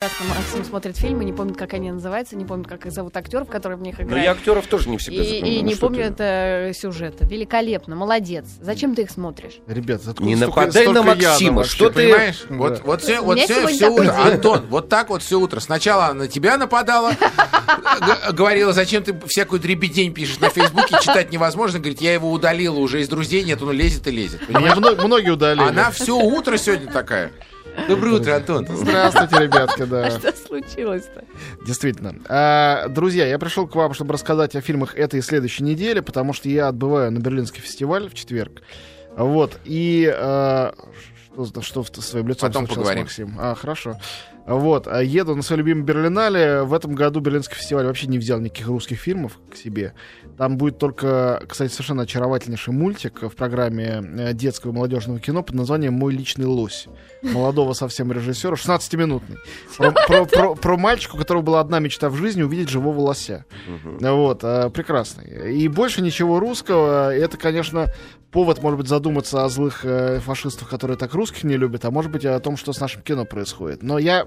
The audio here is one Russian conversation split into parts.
Максим смотрит фильмы, не помнит, как они называются, не помнит, как их зовут актеров, которые в них играют. Но я актеров тоже не всегда И, запоминаю. и Ну, не помню ты. это сюжета. Великолепно, молодец. Зачем ты их смотришь? Ребят, откуда Не столько- нападай на столько Максима, вообще? что ты- Понимаешь? Да. Вот, вот, все, вот все, все утро. день. Антон, вот так вот все утро. Сначала на тебя нападала, говорила, зачем ты всякую дребедень пишешь на Фейсбуке, читать невозможно. Говорит, я его удалила, уже из друзей нет, он лезет и лезет. Меня мно- многие удалили. Она все утро сегодня такая. Доброе утро, Антон. Здравствуйте, ребятки, да. Что случилось-то? Действительно. А, друзья, я пришел к вам, чтобы рассказать о фильмах этой и следующей недели, потому что я отбываю на Берлинский фестиваль в четверг. Вот. И а, что, за- что в- с своим лицом Потом поговорим. Максим? А, хорошо. Вот. а Еду на свой любимый Берлинале. В этом году Берлинский фестиваль вообще не взял никаких русских фильмов к себе. Там будет только, кстати, совершенно очаровательнейший мультик в программе э, детского и молодежного кино под названием «Мой личный лось». Молодого совсем режиссера, 16-минутный. Про, про- про- про мальчика, у которого была одна мечта в жизни — увидеть живого лося. Вот, э, прекрасный. И больше ничего русского. Это, конечно, повод, может быть, задуматься о злых э, фашистах, которые так русских не любят, а может быть, о том, что с нашим кино происходит. Но я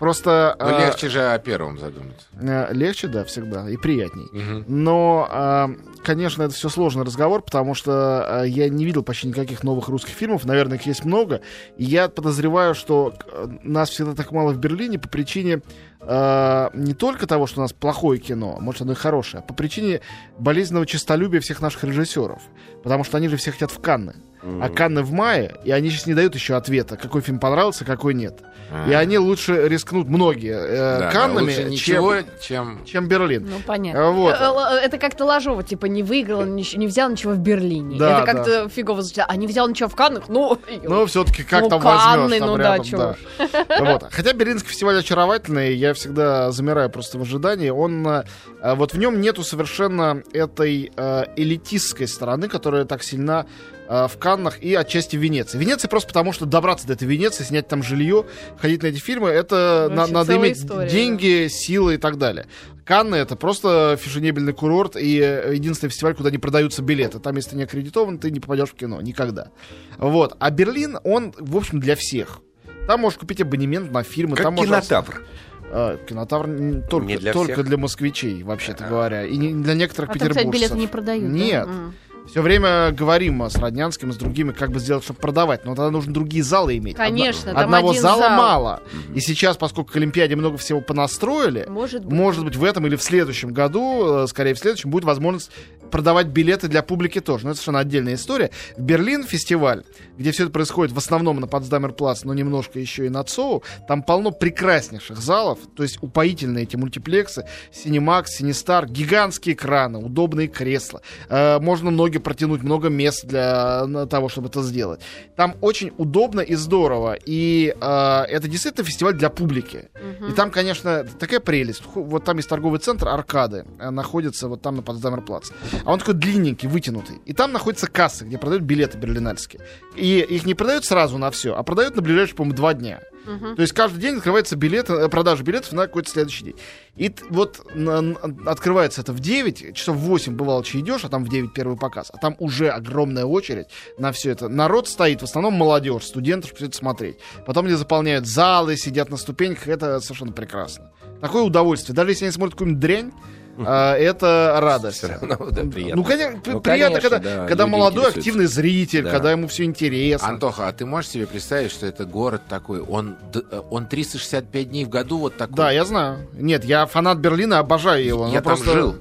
просто... Ну, э, легче же о первом задуматься. э, легче, да, всегда, и приятней. Мгм. Но, а, конечно, это все сложный разговор, потому что а, я не видел почти никаких новых русских фильмов. Наверное, их есть много. И я подозреваю, что э, нас всегда так мало в Берлине по причине а, не только того, что у нас плохое кино, а может, оно и хорошее, а по причине болезненного честолюбия всех наших режиссеров. Потому что они же все хотят в Канны. А Канны в мае, и они сейчас не дают еще ответа, какой фильм понравился, какой нет. И они лучше рискнут, многие, э, Да, да, Каннами, лучше чем, ничего, чем... чем Берлин. Ну, понятно. А, вот. Э, э, Это как-то ложово, типа, не выиграл, не взял ничего в Берлине. Да, Это как-то фигово звучит. А не взял ничего в Каннах? Ну, Ну, все-таки как Ну, там Канны, возьмешь, там ну да, рядом, чего да. Вот. Хотя Берлинский фестиваль очаровательный, я всегда замираю просто в ожидании. Он, э, э, вот в нем нету совершенно этой э, элитистской стороны, которая так сильна э, в Каннах и отчасти в Венеции. Венеция просто потому, что добраться до этой Венеции, снять там жилье, ходить на эти фильмы, это на- надо иметь история, деньги, силы и так далее. Канны это просто фешенебельный курорт и э, единственный фестиваль, куда не продаются билеты. Там, если ты не аккредитован, ты не попадешь в кино никогда. Вот. А Берлин, он, в общем, для всех. Там можешь купить абонемент на фильмы. Как там можно- кинотавр. А, кинотавр н- только, Не для только всех. для москвичей, вообще-то говоря. И не для некоторых а там, кстати, петербуржцев. билеты не продают. да? Нет. М. Все время говорим с Роднянским, с другими, как бы сделать, чтобы продавать. Но тогда нужно другие залы иметь. Конечно, Одно- там Одного один зала зал. мало. И сейчас, поскольку к Олимпиаде много всего понастроили, Может быть. может быть, в этом или в следующем году, э, скорее в следующем, будет возможность продавать билеты для публики тоже. Но это совершенно отдельная история. В Берлин фестиваль, где все это происходит в основном на Потсдамерплац, но немножко еще и на ЦОУ, там полно прекраснейших залов, то есть упоительные эти мультиплексы, Синемакс, Синестар, гигантские экраны, удобные кресла. Э, можно ноги протянуть, много мест для на того, чтобы это сделать. Там очень удобно и здорово. И э, это действительно фестиваль для публики. И там, конечно, такая прелесть. Вот там есть торговый центр Аркады, э, находится вот там на Потсдамерплац. А он такой длинненький, вытянутый. И там находятся кассы, где продают билеты берлинальские. И их не продают сразу на все, а продают на ближайшие, по-моему, два дня. То есть каждый день открывается билет, э, продажа билетов на какой-то следующий день. И вот на- открывается это в 9, часов в 8 бывало, че идешь, а там в 9 первый показ. А там уже огромная очередь на все это. Народ стоит, в основном молодежь, студенты, чтобы всё это смотреть. Потом они заполняют залы, сидят на ступеньках. Это совершенно прекрасно. Такое удовольствие. Даже если они смотрят какую-нибудь дрянь, а, это радость. Равно, да, приятно. Ну, конечно, Ну, приятно, конечно, когда, да, когда молодой, активный зритель, Да. когда ему все интересно. Антоха, а ты можешь себе представить, что это город такой, он, э, он 365 дней в году вот такой? Да, я знаю. Нет, я фанат Берлина, обожаю его. Я Ну, там просто жил.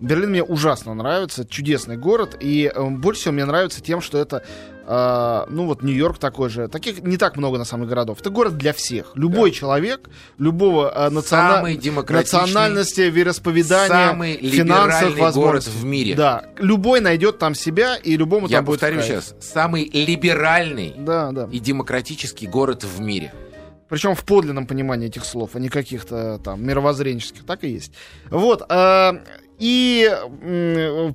Берлин мне ужасно нравится, чудесный город, и э, больше всего мне нравится тем, что это, э, ну вот Нью-Йорк такой же, таких не так много на самом деле городов. Это город для всех. Любой человек, любого э, национа- национальности, вероисповедания, самый финансовых либеральный город возможностей. в мире. Да, любой найдет там себя, и любому Я там будет повторю в кайф. сейчас, самый либеральный Да, да. и демократический город в мире. Причем в подлинном понимании этих слов, а не каких-то там мировоззренческих. Так и есть. Вот. а, и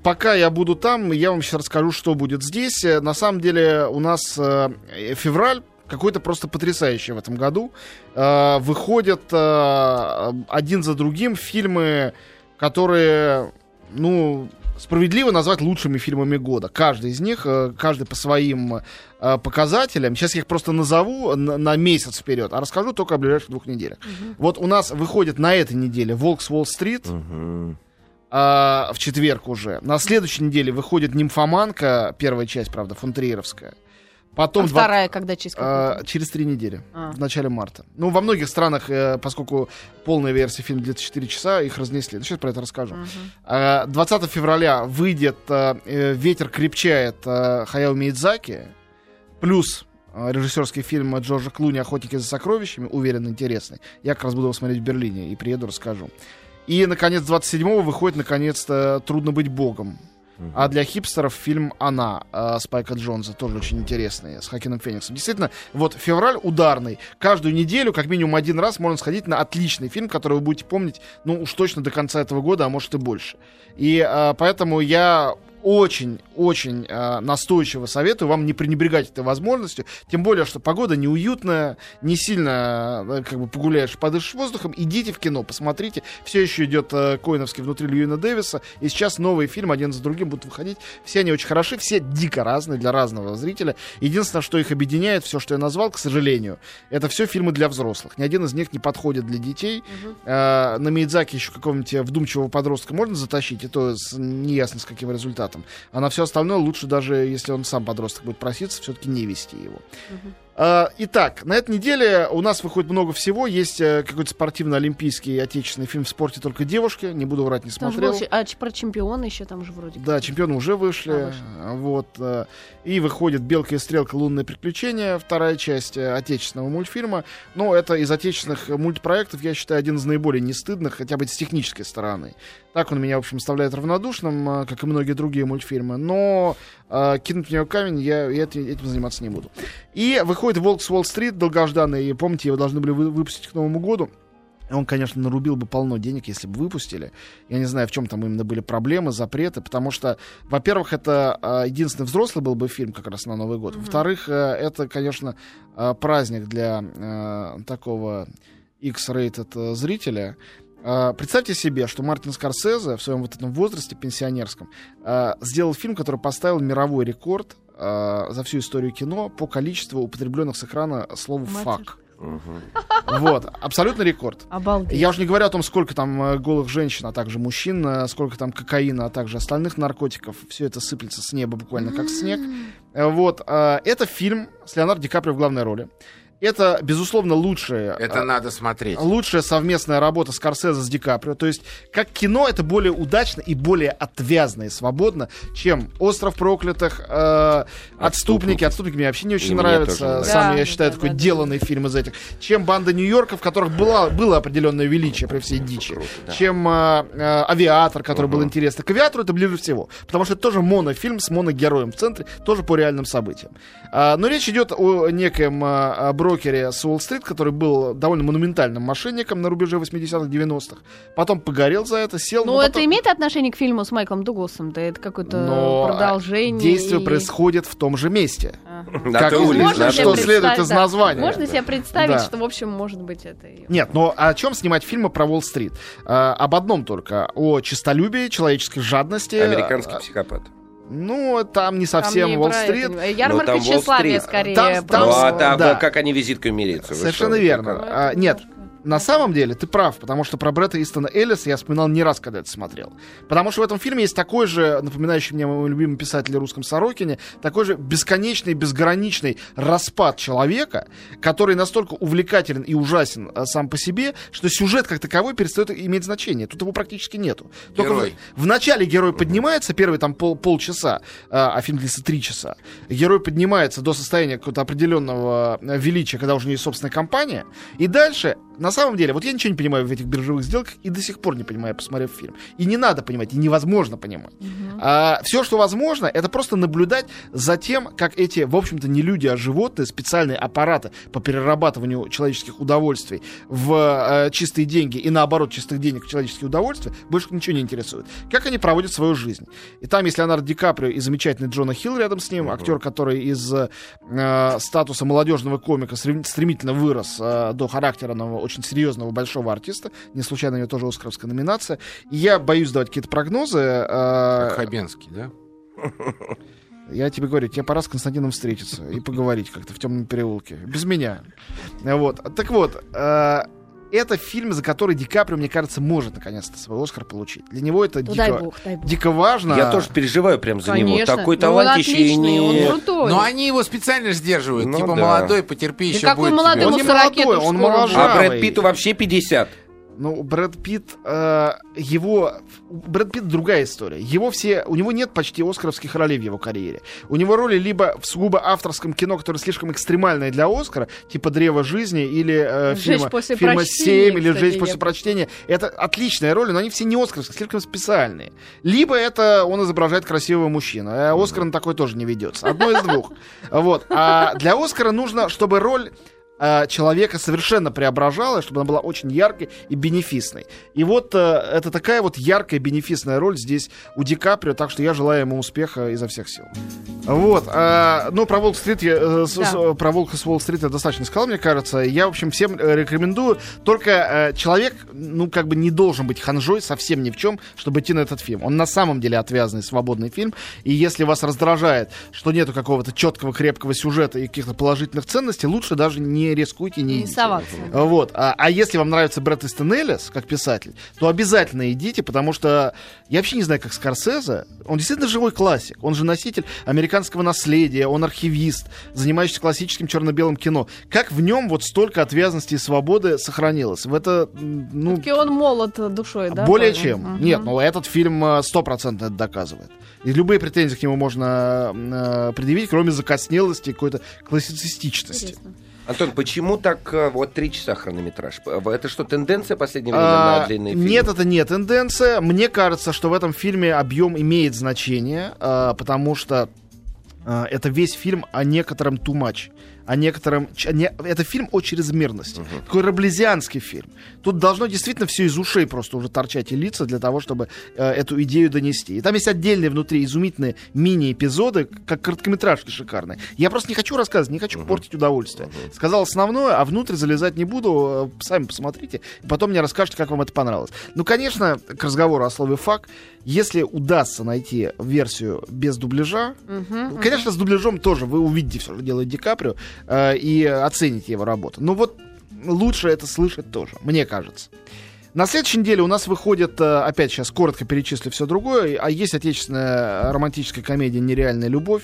пока я буду там, я вам сейчас расскажу, что будет здесь. Э, На самом деле у нас э, февраль какой-то просто потрясающий в этом году. Э, Выходят один за другим фильмы, которые, ну, справедливо назвать лучшими фильмами года. Каждый из них, каждый по своим показателям. Сейчас я их просто назову на, на месяц вперед, а расскажу только о ближайших двух неделях. Вот у нас выходит на этой неделе «Волк с Уолл-стрит», Мгм. А, в четверг уже. На следующей неделе выходит «Нимфоманка», первая часть, правда, фунтриеровская. Потом А два- вторая, когда через а, через три недели, А. в начале марта. Ну, во многих странах, э, поскольку полная версия фильма длится 4 часа, их разнесли. Ну, сейчас про это расскажу. А, 20 февраля выйдет а, э, «Ветер крепчает» а, Хаяо Миядзаки, плюс а, режиссерский фильм Джорджа Клуни «Охотники за сокровищами», уверен, интересный. Я как раз буду его смотреть в Берлине и приеду, расскажу. И, наконец, 27-го выходит, наконец-то, «Трудно быть богом». А для хипстеров фильм «Она» э, Спайка Джонса, тоже очень интересный, с Хакином Фениксом. Действительно, вот февраль ударный. Каждую неделю, как минимум один раз, можно сходить на отличный фильм, который вы будете помнить, ну, уж точно до конца этого года, а может и больше. И э, поэтому я очень-очень э, настойчиво советую вам не пренебрегать этой возможностью, тем более, что погода неуютная, не сильно э, как бы погуляешь, подышишь воздухом, идите в кино, посмотрите, все еще идет э, Коиновский внутри Льюина Дэвиса, и сейчас новые фильмы один за другим будут выходить, все они очень хороши, все дико разные для разного зрителя, единственное, что их объединяет, все, что я назвал, к сожалению, это все фильмы для взрослых, ни один из них не подходит для детей, Э, на Миядзаки еще какого-нибудь вдумчивого подростка можно затащить, и то с, неясно с каким результатом. А на все остальное лучше даже, если он сам подросток будет проситься, все-таки не вести его. Э, Итак, на этой неделе у нас выходит много всего. Есть э, какой-то спортивно-олимпийский отечественный фильм в спорте только девушки. Не буду врать, не Там смотрел. был а про чемпиона еще там же вроде. Да, чемпионы уже вышли. А, вышли. А, Вот. э, И выходит «Белка и стрелка. Лунные приключения», вторая часть э, отечественного мультфильма. Но это из отечественных мультпроектов, я считаю, один из наиболее нестыдных, хотя бы с технической стороны. Так он меня, в общем, оставляет равнодушным, как и многие другие мультфильмы. Но кинуть в него камень я, я эти- этим заниматься не буду. И выходит «Волк с Уолл-стрит», долгожданный. И помните, его должны были вы- выпустить к Новому году. Он, конечно, нарубил бы полно денег, если бы выпустили. Я не знаю, в чем там именно были проблемы, запреты, потому что, во-первых, это э, единственный взрослый был бы фильм как раз на Новый год. Во-вторых, э, это, конечно, э, праздник для э, такого X-rated э, зрителя. Э, Представьте себе, что Мартин Скорсезе в своем вот этом возрасте пенсионерском сделал фильм, который поставил мировой рекорд э, за всю историю кино по количеству употребленных с экрана слова. «фак». Вот, абсолютно рекорд. Обалдеть. Я уже не говорю о том, сколько там э, голых женщин, а также мужчин, э, сколько там кокаина, а также остальных наркотиков. Все это сыплется с неба буквально как снег. Э, Вот. э, Это фильм с Леонардо Ди Каприо в главной роли. Это, безусловно, лучшее. Это э, надо смотреть. Лучшая совместная работа Скорсезе с Ди Каприо. То есть, как кино, это более удачно и более отвязно и свободно, чем «Остров проклятых», э, «Отступники». «Отступники» мне вообще не очень И мне нравятся. Сам, нравятся. я Да, считаю, да, такой да, да. деланный фильм из этих. Чем «Банда Нью-Йорка», в которых была, было определенное величие при всей дичи. Круто, да. Чем э, э, «Авиатор», который был интересный. К «Авиатору» это ближе всего. Потому что это тоже монофильм с моногероем в центре, тоже по реальным событиям. А, но речь идет о некоем а, брокере с Уолл-стрит, который был довольно монументальным мошенником на рубеже 80-х, 90-х. Потом погорел за это, сел... Ну, но это потом- имеет отношение к фильму с Майклом Дугласом? Да это какое-то но продолжение. действие и- происходит в том же месте. Ага. Как на себе что следует из да. названия. Можно себе представить, Да. что, в общем, может быть, это... Нет, но о чем снимать фильмы про Уолл-стрит? А, об одном только. О честолюбии, человеческой жадности. Американский А, психопат. Ну, там не Там совсем не про Уолл-стрит. Ярмарка Ну, там тщеславия, скорее. Там- про- там Ну, а там, да. как они визиткой мирятся? Вы Совершенно что? верно. А, нет, на самом деле ты прав, потому что про Бретта Истона Эллиса я вспоминал не раз, когда это смотрел. Потому что в этом фильме есть такой же, напоминающий мне мой любимый писатель о русском Сорокине, такой же бесконечный, безграничный распад человека, который настолько увлекателен и ужасен а, сам по себе, что сюжет как таковой перестает иметь значение. Тут его практически нету. Только Герой. в, в начале герой поднимается, первые там пол, полчаса, а, а фильм длится три часа. Герой поднимается до состояния какого-то определенного э, величия, когда уже у него есть собственная компания. И дальше, на самом деле, вот я ничего не понимаю в этих биржевых сделках и до сих пор не понимаю, посмотрев фильм. И не надо понимать, и невозможно понимать. все, что возможно, это просто наблюдать за тем, как эти, в общем-то, не люди, а животные, специальные аппараты по перерабатыванию человеческих удовольствий в э, чистые деньги и наоборот чистых денег в человеческие удовольствия, больше ничего не интересует. Как они проводят свою жизнь. И там есть Леонардо Ди Каприо и замечательный Джона Хилл рядом с ним, актер, который из э, статуса молодежного комика стрем- стремительно вырос э, до характерного, очень серьезного большого артиста. Не случайно у нее тоже оскаровская номинация. И я боюсь давать какие-то прогнозы. э, Как Хабенский, да? Я тебе говорю, тебе пора с Константином встретиться и поговорить как-то в темном переулке. Без меня. Вот. Так вот, э, это фильм, за который Ди Каприо, мне кажется, может наконец-то свой Оскар получить. Для него это Ну, дай дико, бог, дай бог. дико важно. Я тоже переживаю прям за него. Конечно. Такой Ну, он талантище и отличный, он не... крутой. Но они его специально сдерживают. Ну типа да. молодой, потерпи, Да еще какой будет молодой, тебе. Он не 40 молодой, он моложавый. А. Брэд Питту вообще 50. Ну, Брэд Питт, э, его... Брэд Питт другая история. Его все... У него нет почти оскаровских ролей в его карьере. У него роли либо в сугубо авторском кино, которое слишком экстремальное для Оскара, типа «Древо жизни» или э, «Жечь фильма, после фильма прочтения», «7» или кстати, «Жечь после я- прочтения». Это отличные роли, но они все не оскаровские, слишком специальные. Либо это он изображает красивого мужчину. А Оскар на такой тоже не ведется. Одно из двух. Вот. А для Оскара нужно, чтобы роль э, человека совершенно преображала, чтобы она была очень яркой и бенефисной. И вот э, это такая вот яркая бенефисная роль здесь у Ди Каприо, так что я желаю ему успеха изо всех сил. Вот. э, ну, про Волк-стрит, я, э, Да. с- про Волка с Уолл-стрит я достаточно сказал, мне кажется. Я, в общем, всем э, рекомендую. Только э, человек, ну, как бы не должен быть ханжой совсем ни в чем, чтобы идти на этот фильм. Он на самом деле отвязанный, свободный фильм. И если вас раздражает, что нету какого-то четкого, крепкого сюжета и каких-то положительных ценностей, лучше даже не рискуйте, не Не идите. соваться. Вот. А, а если вам нравится Брэд Истон Эллис, как писатель, то обязательно идите, потому что я вообще не знаю, как Скорсезе. Он действительно живой классик. Он же носитель американского наследия, он архивист, занимающийся классическим черно-белым кино. Как в нем вот столько отвязанности и свободы сохранилось? В это, ну, Все-таки он молод душой, да? более тоже? чем. Мгм. Нет, ну этот фильм э, стопроцентно это доказывает. И любые претензии к нему можно э, предъявить, кроме закоснелости и какой-то классицистичности. Интересно. Антон, почему так э, вот три часа хронометраж? Это что, тенденция в последнее время А, на длинные фильмы? Нет, это не тенденция. Мне кажется, что в этом фильме объем имеет значение, а, потому что а, это весь фильм о некотором too much. О некотором... Это фильм о чрезмерности. Такой раблезианский фильм. Тут должно действительно все из ушей просто уже торчать и лица для того, чтобы э, эту идею донести. И там есть отдельные внутри изумительные мини-эпизоды, как короткометражки шикарные. Я просто не хочу рассказывать, не хочу портить удовольствие. Сказал основное, а внутрь залезать не буду. Э, Сами посмотрите. И потом мне расскажете, как вам это понравилось. Ну, конечно, к разговору о слове «фак», если удастся найти версию без дубляжа, ну, Конечно, с дубляжом тоже вы увидите все, что делает Ди Каприо, э, и оцените его работу. Но вот лучше это слышать тоже, мне кажется. На следующей неделе у нас выходит, э, опять сейчас коротко перечислю все другое, а есть отечественная романтическая комедия «Нереальная любовь»,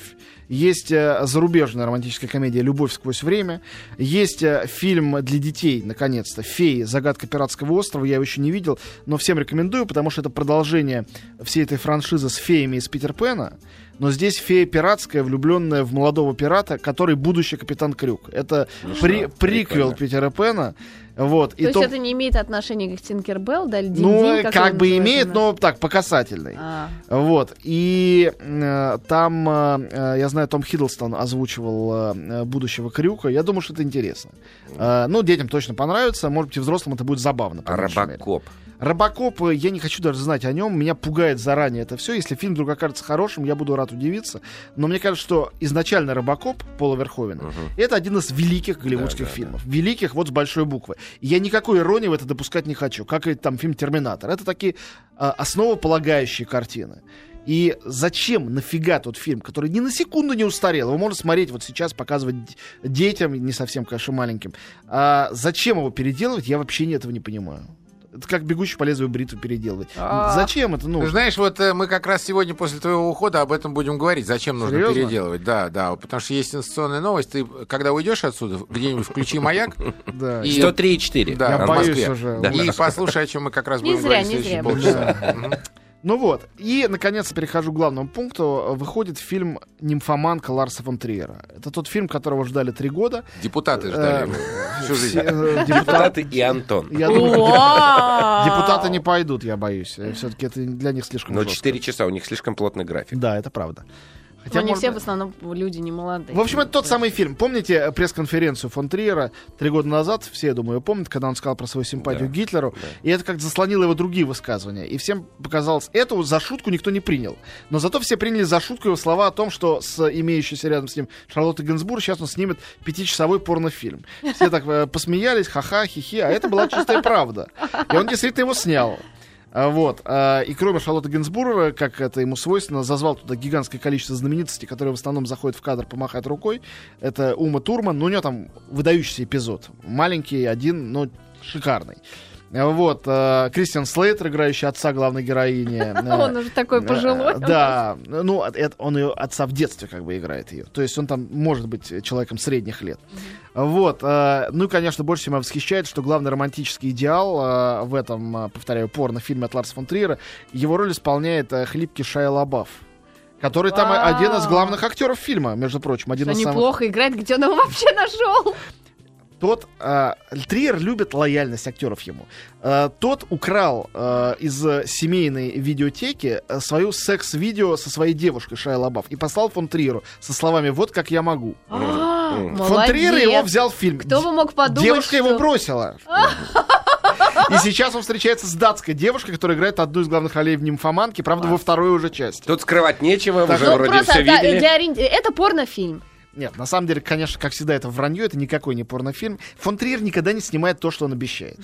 есть э, зарубежная романтическая комедия «Любовь сквозь время», есть э, фильм для детей, наконец-то, «Феи. Загадка пиратского острова», я его еще не видел, но всем рекомендую, потому что это продолжение всей этой франшизы с феями из Питер Пэна, но здесь фея пиратская, влюбленная в молодого пирата, который будущий капитан Крюк. Это при- приквел прикольно. Питера Пэна. Вот. То и есть то- это не имеет отношения к Тинкербелл, да, или ну, как его бы называют, имеет, но так, по касательной. А, Вот. И э, там, э, э, я знаю, Том Хиддлстон озвучивал э, будущего Крюка. Я думаю, что это интересно. Э, ну, детям точно понравится. Может быть, и взрослым это будет забавно. А меньшей мере. Робокоп? Э, я не хочу даже знать о нем. Меня пугает заранее это все. Если фильм вдруг окажется хорошим, я буду рад удивиться. Но мне кажется, что изначально Робокоп Пола Верховена это один из великих голливудских фильмов. Великих вот с большой буквы. И я никакой иронии в это допускать не хочу. Как и там фильм Терминатор. Это такие а, основополагающие картины. И зачем, нафига тот фильм, который ни на секунду не устарел, его можно смотреть вот сейчас, показывать детям, не совсем, конечно, маленьким. А зачем его переделывать, я вообще этого не понимаю. Это как бегущий по лезвию бритву переделывать. А. Зачем это Ты нужно? знаешь, вот э, мы как раз сегодня после твоего ухода об этом будем говорить. Зачем нужно Серьезно? переделывать? Да, да, потому что есть сенсационная новость. Ты, когда уйдешь отсюда, где-нибудь включи маяк Да. и- 103,4. Да, Я в боюсь Москве. уже. Да. и послушай, о чем мы как раз Не будем зря, говорить не следующие зря. полчаса. Ну вот. И, наконец, перехожу к главному пункту. Выходит фильм «Нимфоманка» Ларса фон Триера. Это тот фильм, которого ждали три года. Депутаты ждали Э, его всю жизнь. Все, э, депутаты- и Антон. Депутаты не пойдут, я боюсь. Все-таки это для них слишком Но. 4 часа, у них слишком плотный график. Да, это правда. Хотя, они может все в основном люди не молодые. В общем, это тот самый фильм. Помните э, пресс-конференцию фон Триера три года назад? Все, я думаю, помнят, когда он сказал про свою симпатию Да, к Гитлеру. И это как-то заслонило его другие высказывания. И всем показалось, эту за шутку никто не принял. Но зато все приняли за шутку его слова о том, что с имеющейся рядом с ним Шарлоттой Генсбур сейчас он снимет пятичасовой порнофильм. Все так э, посмеялись, ха-ха, хихи, а это была чистая правда. И он действительно его снял. А, Вот. а, И кроме Шарлотты Генсбур, как это ему свойственно, зазвал туда гигантское количество знаменитостей, которые в основном заходят в кадр помахать рукой. Это Ума Турман, ну у него там выдающийся эпизод. Маленький, один, но шикарный. Вот. а, Кристиан Слейтер, играющий отца главной героини. А, Он уже такой пожилой. Э, Да, ну, он ее отца в детстве как бы играет ее. То есть он там может быть человеком средних лет. Вот. э, Ну и, конечно, больше всего меня восхищает, что главный романтический идеал э, в этом, э, повторяю, порно-фильме от Ларса фон Триера, его роль исполняет э, хлипкий Шайа Лабаф. Который там Вау. один из главных актеров фильма, между прочим, один Что из самых неплохо играет, где он его вообще нашел? Тот э, Триер любит лояльность актеров ему. Э, тот украл э, из семейной видеотеки свою секс-видео со своей девушкой Шайа Лабаф и послал фон Триеру со словами «Вот как я могу». А. Фон Триер его взял в фильм. Кто бы мог подумать, Девушка его бросила. И сейчас он встречается с датской девушкой, которая играет одну из главных ролей в «Нимфоманке», правда, во второй уже части. Тут скрывать нечего, Так. уже Ну, вроде просто все да, видели. для ориен- Это порнофильм. Нет, на самом деле, конечно, как всегда, это вранье, это никакой не порнофильм. Фон Триер никогда не снимает то, что он обещает.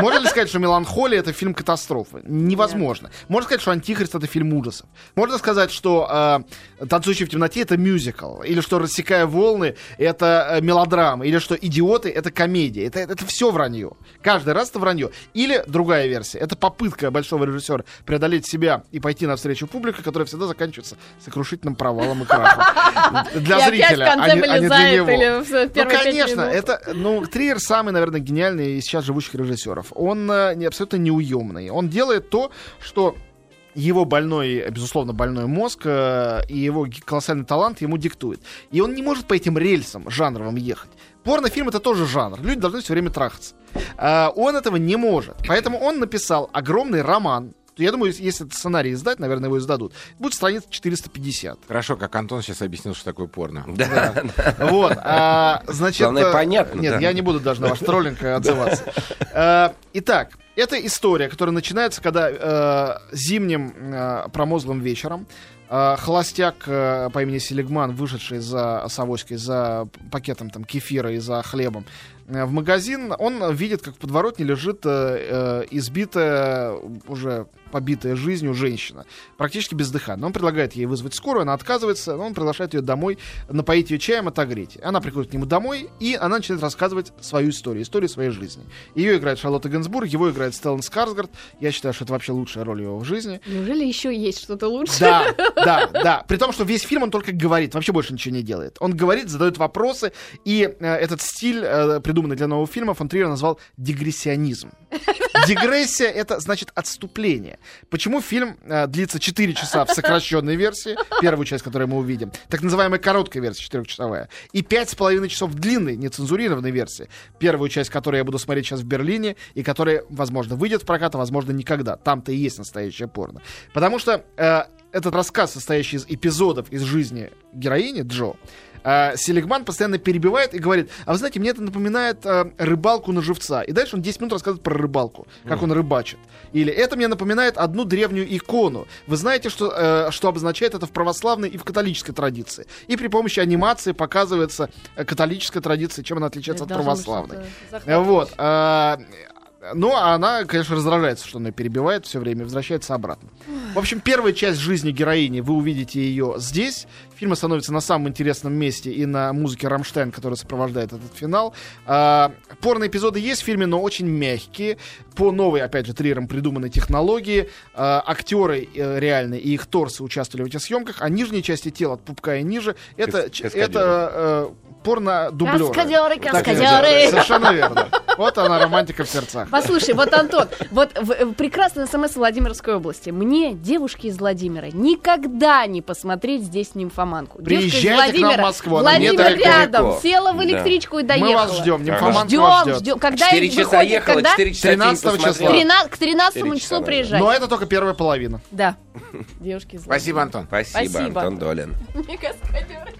Можно ли сказать, что «Меланхолия» — это фильм катастрофы? Невозможно. Можно сказать, что «Антихрист» — это фильм ужасов. Можно сказать, что э, «Танцующий в темноте» — это мюзикл. Или что «Рассекая волны» — это э, мелодрама. Или что «Идиоты» — это комедия. Это, это все вранье. Каждый раз это вранье. Или другая версия. Это попытка большого режиссера преодолеть себя и пойти навстречу публике, которая всегда заканчивается сокрушительным провалом и крахом. Для зрителя, конце а для вылезает или в Ну, первые пять конечно, это, ну, Триер самый, наверное, гениальный из сейчас живущих режиссеров. Он э, не, абсолютно неуемный. Он делает то, что его больной, безусловно, больной мозг э, и его колоссальный талант ему диктует. И он не может по этим рельсам жанровым ехать. Порнофильм это тоже жанр. Люди должны все время трахаться. А, он этого не может. Поэтому он написал огромный роман. Я думаю, если- этот сценарий издать, наверное, его издадут. Будет страниц 450. Хорошо, как Антон сейчас объяснил, что такое порно. Да. Вот, а, значит... Главное, э, понятно, Нет, да. я не буду даже на ваш троллинг э, отзываться. Э, Итак, это история, которая начинается, когда э, зимним э, промозглым вечером э, холостяк э, по имени Селигман, вышедший за с авоськой, за пакетом там кефира и за хлебом, в магазин, он видит, как в подворотне лежит э, э, избитая, уже побитая жизнью женщина, практически бездыханная. Он предлагает ей вызвать скорую, она отказывается, но он приглашает ее домой, напоить ее чаем, отогреть. Она приходит к нему домой, и она начинает рассказывать свою историю, историю своей жизни. Ее играет Шарлотта Генсбург, его играет Стеллан Скарсгард. Я считаю, что это вообще лучшая роль его в жизни. Неужели еще есть что-то лучше? Да, да, да. При том, что весь фильм он только говорит, вообще больше ничего не делает. Он говорит, задает вопросы, и э, этот стиль, э, придуманный для нового фильма, фон Триер назвал дигрессионизм. Дигрессия — это значит отступление. Почему фильм э, длится 4 часа в сокращенной версии, первую часть, которую мы увидим, так называемая короткая версия, четырехчасовая, и пять с половиной часов в длинной, нецензурированной версии, первую часть, которую я буду смотреть сейчас в Берлине, и которая, возможно, выйдет в прокат, а возможно, никогда. Там-то и есть настоящее порно. Потому что э, этот рассказ, состоящий из эпизодов из жизни героини Джо, э, Селигман постоянно перебивает и говорит, а вы знаете, мне это напоминает э, рыбалку на живца. И дальше он 10 минут рассказывает про рыбалку, как он рыбачит. Или это мне напоминает одну древнюю икону. Вы знаете, что, э, что обозначает это в православной и в католической традиции. И при помощи анимации показывается э, католическая традиция, чем она отличается от православной. что-то Э, захватывающее. Вот. а, Ну, а она, конечно, раздражается, что она перебивает все время, и возвращается обратно. В общем, первая часть жизни героини, вы увидите ее здесь. Фильм остановится на самом интересном месте и на музыке Рамштайн, которая сопровождает этот финал. А, порно-эпизоды есть в фильме, но очень мягкие. По новой, опять же, Триером придуманной технологии. А, актеры э, реальные и их торсы участвовали в этих съемках, а нижние части тела, от пупка и ниже, это, каскадеры. это э, порно-дублеры. Каскадеры, Так, каскадеры. Совершенно верно. Вот она, романтика в сердцах. Послушай, вот, Антон, вот в- э, прекрасный смс Владимирской области. Мне, девушки из Владимира, никогда не посмотреть здесь нимфоманку. Из Приезжайте к нам в Москву, она не Владимир далеко. рядом, села в Да. электричку и доехала. Мы вас ждем, нимфоманка вас Ждем, ждет. ждем. Когда Четыре их часа выходит, ехала, когда? четыре часа фильм 13 числа. посмотрела. Трина- К 13 Четыре числу часа, приезжать. Но это только первая половина. Да. Девушки. Спасибо, Антон. Спасибо, Спасибо. Антон Долин. Мне.